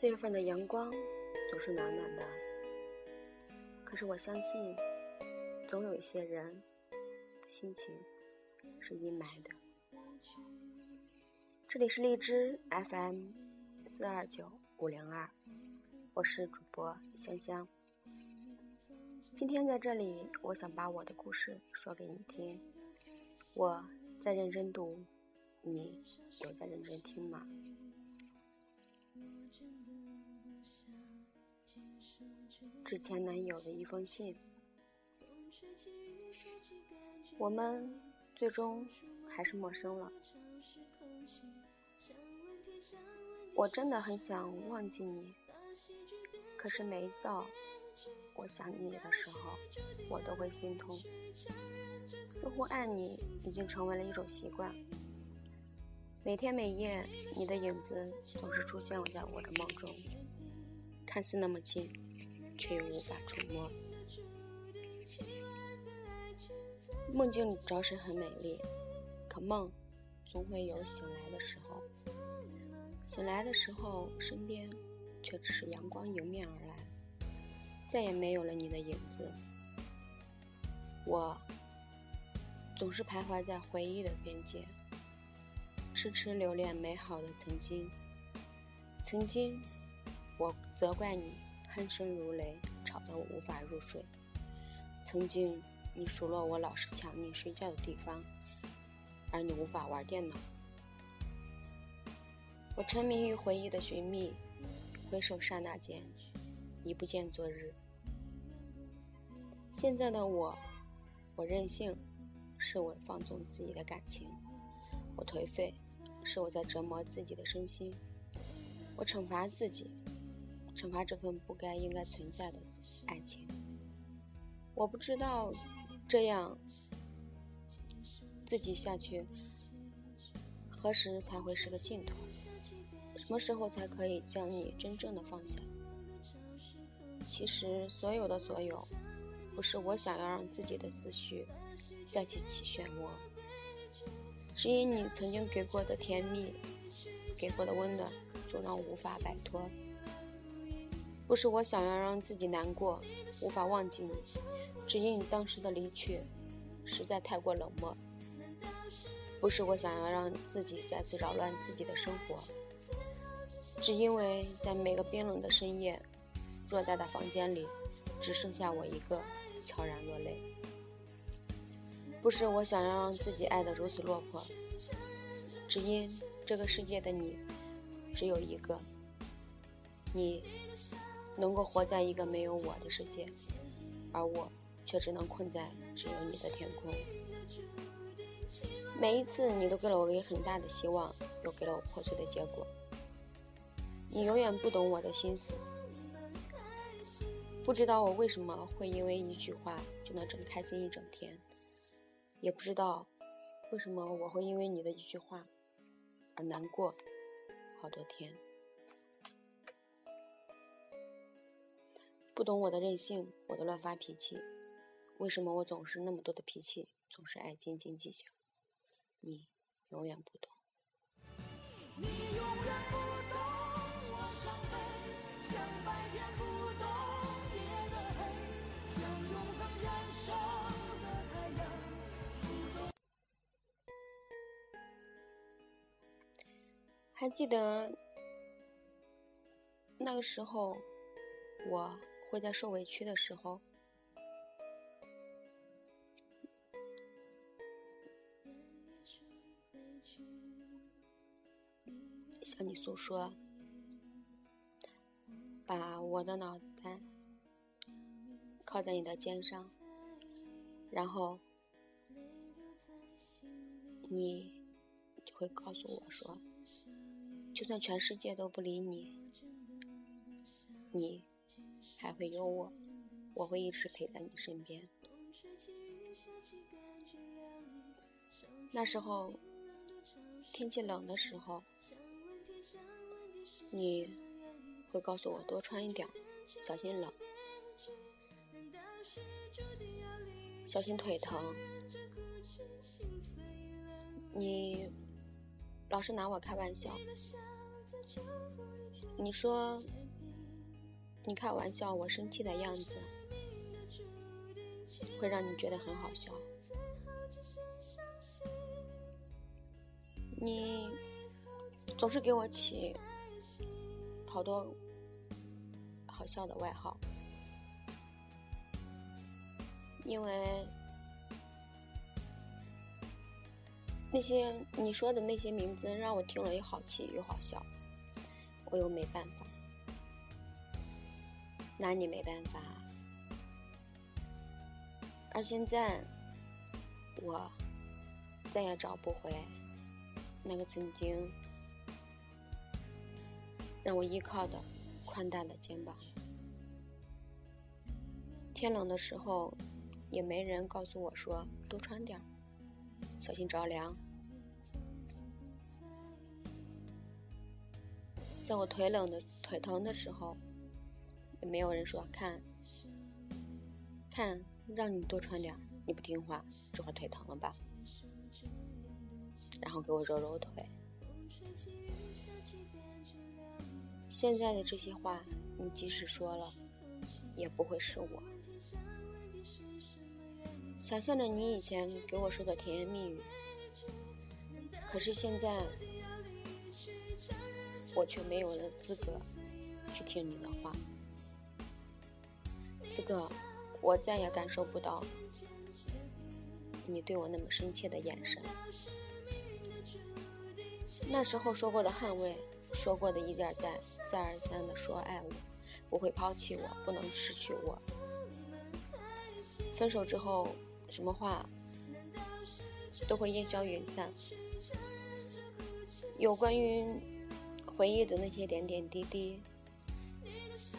四月份的阳光总是暖暖的，可是我相信，总有一些人心情是阴霾的。这里是荔枝 FM 四二九五零二，我是主播香香。今天在这里，我想把我的故事说给你听。我在认真读，你有在认真听吗？致前男友的一封信，我们最终还是陌生了。我真的很想忘记你，可是每到我想你的时候，我都会心痛。似乎爱你已经成为了一种习惯。每天每夜，你的影子总是出现在我的梦中，看似那么近，却又无法触摸。梦境着实很美丽，可梦总会有醒来的时候。醒来的时候，身边却只是阳光迎面而来，再也没有了你的影子。我总是徘徊在回忆的边界。痴痴留恋美好的曾经，曾经，我责怪你鼾声如雷，吵得我无法入睡。曾经，你数落我老是抢你睡觉的地方，而你无法玩电脑。我沉迷于回忆的寻觅，回首刹那间，已不见昨日。现在的我，我任性，是我放纵自己的感情；我颓废。是我在折磨自己的身心，我惩罚自己，惩罚这份不该应该存在的爱情。我不知道这样自己下去何时才会是个尽头，什么时候才可以将你真正的放下？其实所有的所有，不是我想要让自己的思绪再起起漩涡。只因你曾经给过的甜蜜，给过的温暖，总让我无法摆脱。不是我想要让自己难过，无法忘记你，只因你当时的离去，实在太过冷漠。不是我想要让自己再次扰乱自己的生活，只因为在每个冰冷的深夜，偌大的房间里，只剩下我一个，悄然落泪。不是我想让自己爱得如此落魄，只因这个世界的你只有一个，你能够活在一个没有我的世界，而我却只能困在只有你的天空。每一次你都给了我一个很大的希望，又给了我破碎的结果。你永远不懂我的心思，不知道我为什么会因为一句话就能整开心一整天。也不知道为什么我会因为你的一句话而难过好多天。不懂我的任性，我的乱发脾气，为什么我总是那么多的脾气，总是爱斤斤计较？你永远不懂。还记得那个时候，我会在受委屈的时候向你诉说，把我的脑袋靠在你的肩上，然后你就会告诉我说。就算全世界都不理你，你还会有我，我会一直陪在你身边。那时候天气冷的时候，你会告诉我多穿一点，小心冷，小心腿疼。你老是拿我开玩笑。你说，你开玩笑，我生气的样子会让你觉得很好笑。你总是给我起好多好笑的外号，因为。那些你说的那些名字让我听了又好气又好笑，我又没办法，拿你没办法。而现在，我再也找不回那个曾经让我依靠的宽大的肩膀。天冷的时候，也没人告诉我说多穿点儿。小心着凉。在我腿冷的、腿疼的时候，也没有人说看，看，让你多穿点你不听话，这会腿疼了吧？然后给我揉揉腿。现在的这些话，你即使说了，也不会是我。想象着你以前给我说的甜言蜜语，可是现在我却没有了资格去听你的话。四哥，我再也感受不到你对我那么深切的眼神。那时候说过的捍卫，说过的一再再而三的说爱我，不会抛弃我，不能失去我。分手之后。什么话都会烟消云散。有关于回忆的那些点点滴滴，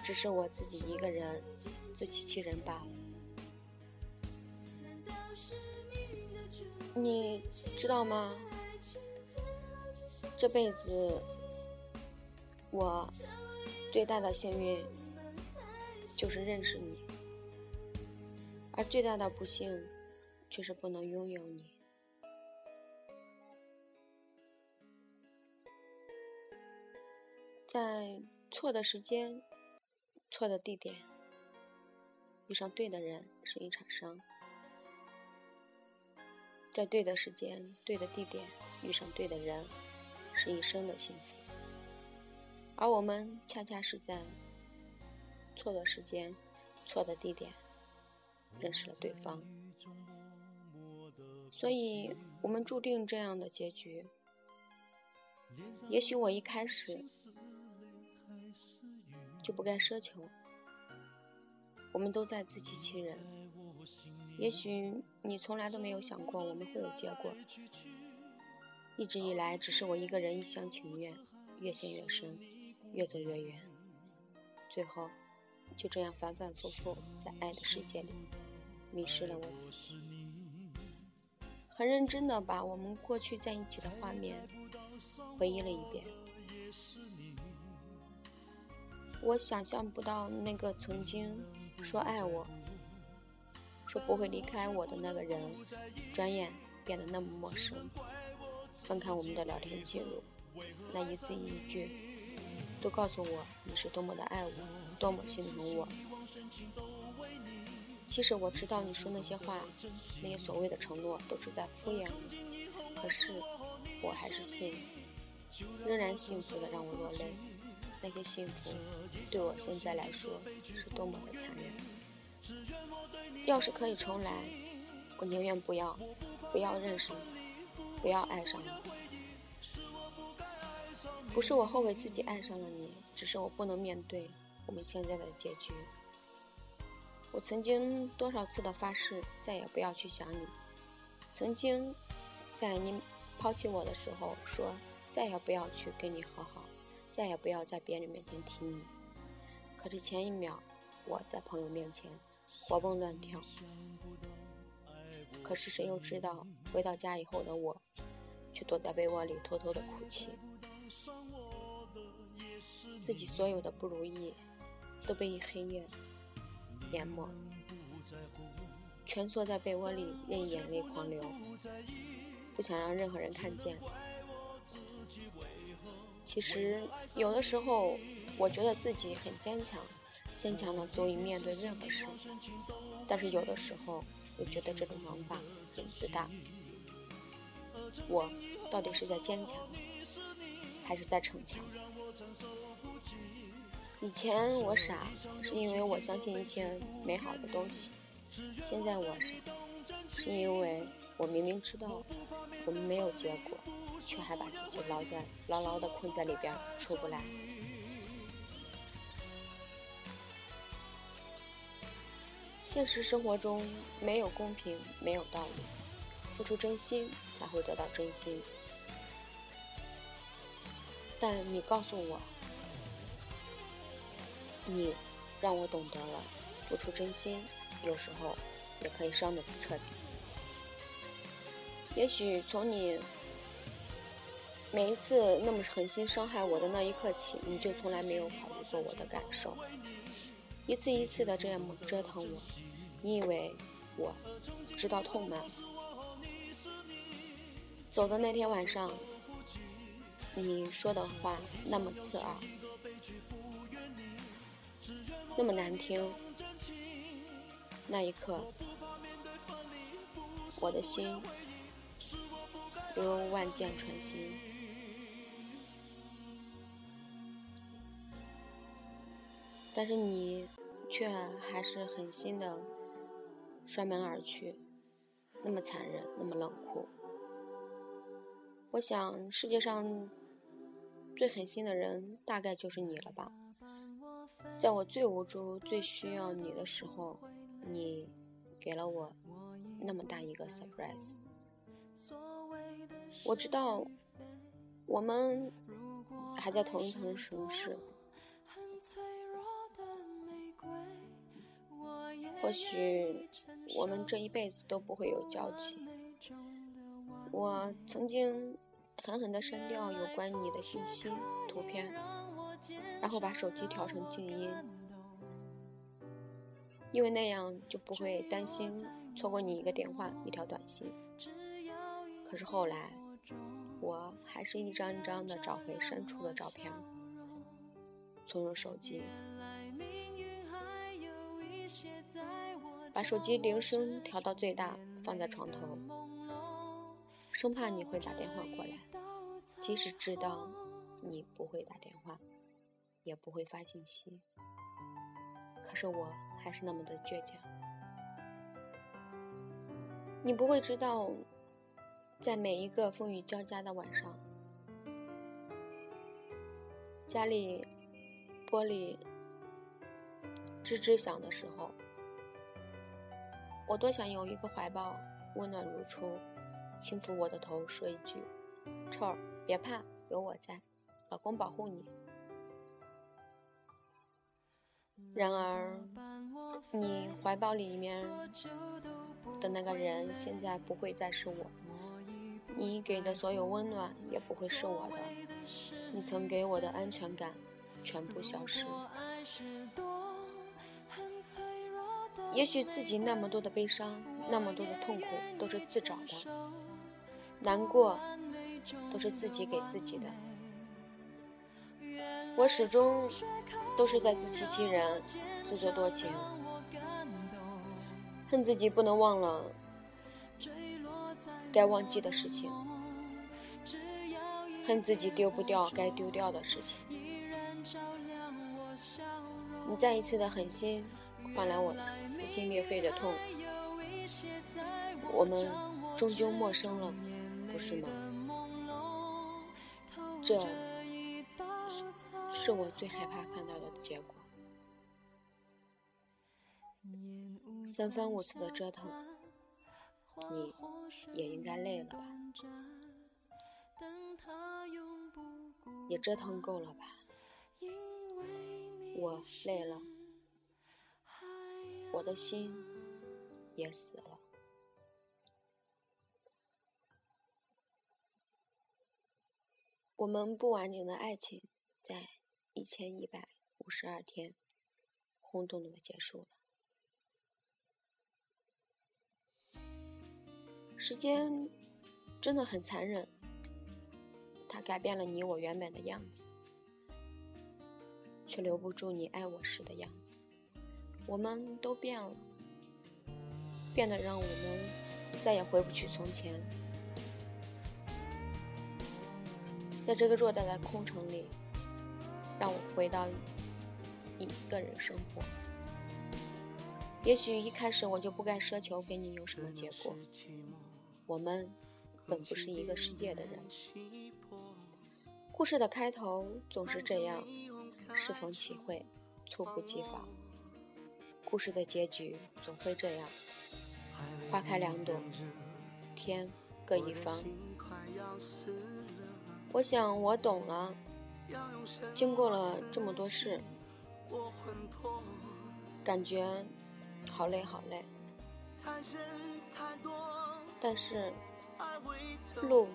只是我自己一个人自欺欺人罢了。你知道吗？这辈子我最大的幸运就是认识你，而最大的不幸。却是不能拥有你，在错的时间、错的地点遇上对的人是一场伤；在对的时间、对的地点遇上对的人是一生的幸福。而我们恰恰是在错的时间、错的地点认识了对方。所以，我们注定这样的结局。也许我一开始就不该奢求，我们都在自欺欺人。也许你从来都没有想过我们会有结果，一直以来只是我一个人一厢情愿，越陷越深，越走越远，最后就这样反反复复在爱的世界里迷失了我自己。很认真的把我们过去在一起的画面回忆了一遍。我想象不到那个曾经说爱我、说不会离开我的那个人，转眼变得那么陌生。翻看我们的聊天记录，那一字一句都告诉我你是多么的爱我，多么心疼我。其实我知道你说那些话，那些所谓的承诺都是在敷衍我，可是我还是信，仍然幸福的让我落泪。那些幸福对我现在来说是多么的残忍。要是可以重来，我宁愿不要，不要认识你，不要爱上你。不是我后悔自己爱上了你，只是我不能面对我们现在的结局。我曾经多少次的发誓再也不要去想你，曾经在你抛弃我的时候说再也不要去跟你和好，再也不要在别人面前提你。可是前一秒我在朋友面前活蹦乱跳，可是谁又知道回到家以后的我却躲在被窝里偷偷的哭泣，自己所有的不如意都被黑夜。淹没，蜷缩在被窝里，任眼泪狂流，不想让任何人看见。其实有的时候，我觉得自己很坚强，坚强的足以面对任何事。但是有的时候，我觉得这种想法很自大。我到底是在坚强，还是在逞强？以前我傻，是因为我相信一些美好的东西；现在我傻，是因为我明明知道我们没有结果，却还把自己牢在牢牢的困在里边出不来。现实生活中没有公平，没有道理，付出真心才会得到真心。但你告诉我。你让我懂得了，付出真心，有时候也可以伤得彻底。也许从你每一次那么狠心伤害我的那一刻起，你就从来没有考虑过我的感受，一次一次的这样折腾我。你以为我知道痛吗？走的那天晚上，你说的话那么刺耳。那么难听，那一刻，我的心犹如万箭穿心。但是你却还是狠心的摔门而去，那么残忍，那么冷酷。我想，世界上最狠心的人，大概就是你了吧。在我最无助、最需要你的时候，你给了我那么大一个 surprise。我知道我们还在同一城市，或许我们这一辈子都不会有交集。我曾经狠狠地删掉有关你的信息、图片。然后把手机调成静音，因为那样就不会担心错过你一个电话、一条短信。可是后来，我还是一张一张的找回删除的照片，存入手机，把手机铃声调到最大，放在床头，生怕你会打电话过来，即使知道你不会打电话。也不会发信息，可是我还是那么的倔强。你不会知道，在每一个风雨交加的晚上，家里玻璃吱吱响的时候，我多想有一个怀抱，温暖如初，轻抚我的头，说一句：“臭儿，别怕，有我在，老公保护你。”然而，你怀抱里面的那个人，现在不会再是我。你给的所有温暖，也不会是我的。你曾给我的安全感，全部消失。也许自己那么多的悲伤，那么多的痛苦，都是自找的。难过，都是自己给自己的。我始终都是在自欺欺人、自作多情，恨自己不能忘了该忘记的事情，恨自己丢不掉该丢掉的事情。你再一次的狠心，换来我撕心裂肺的痛。我们终究陌生了，不是吗？这。是我最害怕看到的结果。三番五次的折腾，你也应该累了吧？也折腾够了吧？我累了，我的心也死了。我们不完整的爱情，在。一千一百五十二天，轰动的结束了。时间真的很残忍，它改变了你我原本的样子，却留不住你爱我时的样子。我们都变了，变得让我们再也回不去从前。在这个偌大的空城里，让我回到一个人生活。也许一开始我就不该奢求给你有什么结果。我们本不是一个世界的人。故事的开头总是这样，适逢其会，猝不及防。故事的结局总会这样，花开两朵，天各一方。我想我懂了，经过了这么多事，感觉好累好累，但是路。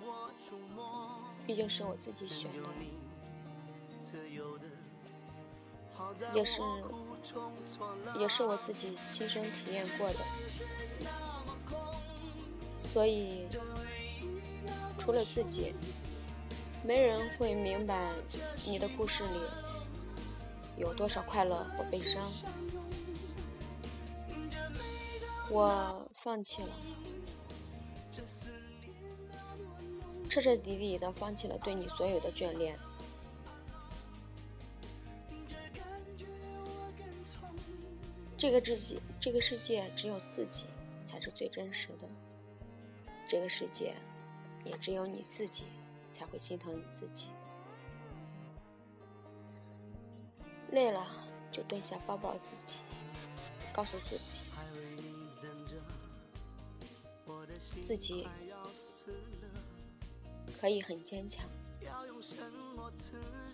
毕竟是我自己选的，也是也是我自己亲身体验过的，所以除了自己，没人会明白你的故事里有多少快乐或悲伤。我放弃了。彻彻底底的放弃了对你所有的眷恋。这个自己，这个世界只有自己才是最真实的。这个世界，也只有你自己才会心疼你自己。累了就蹲下抱抱自己，告诉自己，自己。可以很坚强，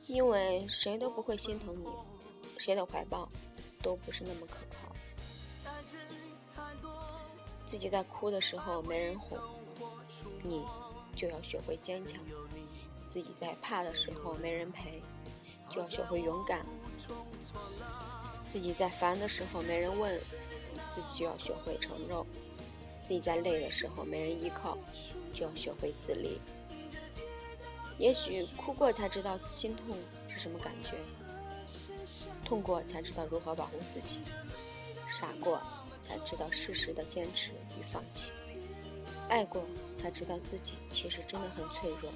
因为谁都不会心疼你，谁的怀抱都不是那么可靠。自己在哭的时候没人哄，你就要学会坚强；自己在怕的时候没人陪，就要学会勇敢；自己在烦的时候没人问，自己就要学会承受；自己在累的时候没人依靠，就要学会自立。也许哭过才知道心痛是什么感觉，痛过才知道如何保护自己，傻过才知道适时的坚持与放弃，爱过才知道自己其实真的很脆弱。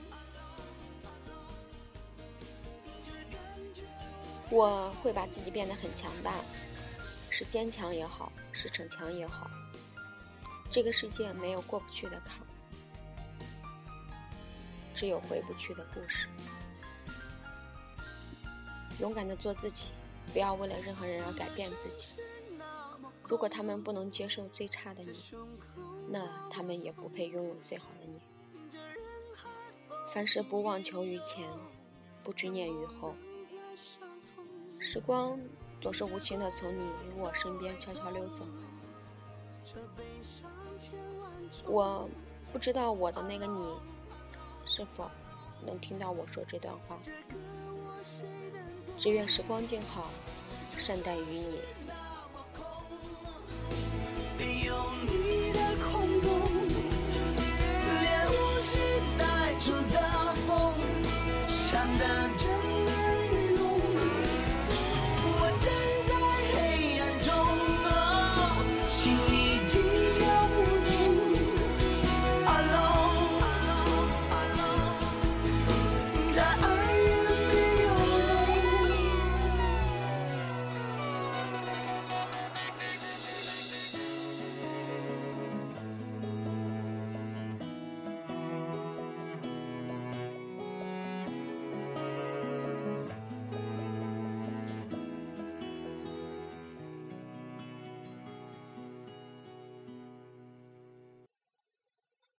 我会把自己变得很强大，是坚强也好，是逞强也好，这个世界没有过不去的坎。只有回不去的故事。勇敢的做自己，不要为了任何人而改变自己。如果他们不能接受最差的你，那他们也不配拥有最好的你。凡事不妄求于前，不执念于后。时光总是无情的从你我身边悄悄溜走。我不知道我的那个你。是否能听到我说这段话？只愿时光静好，善待于你。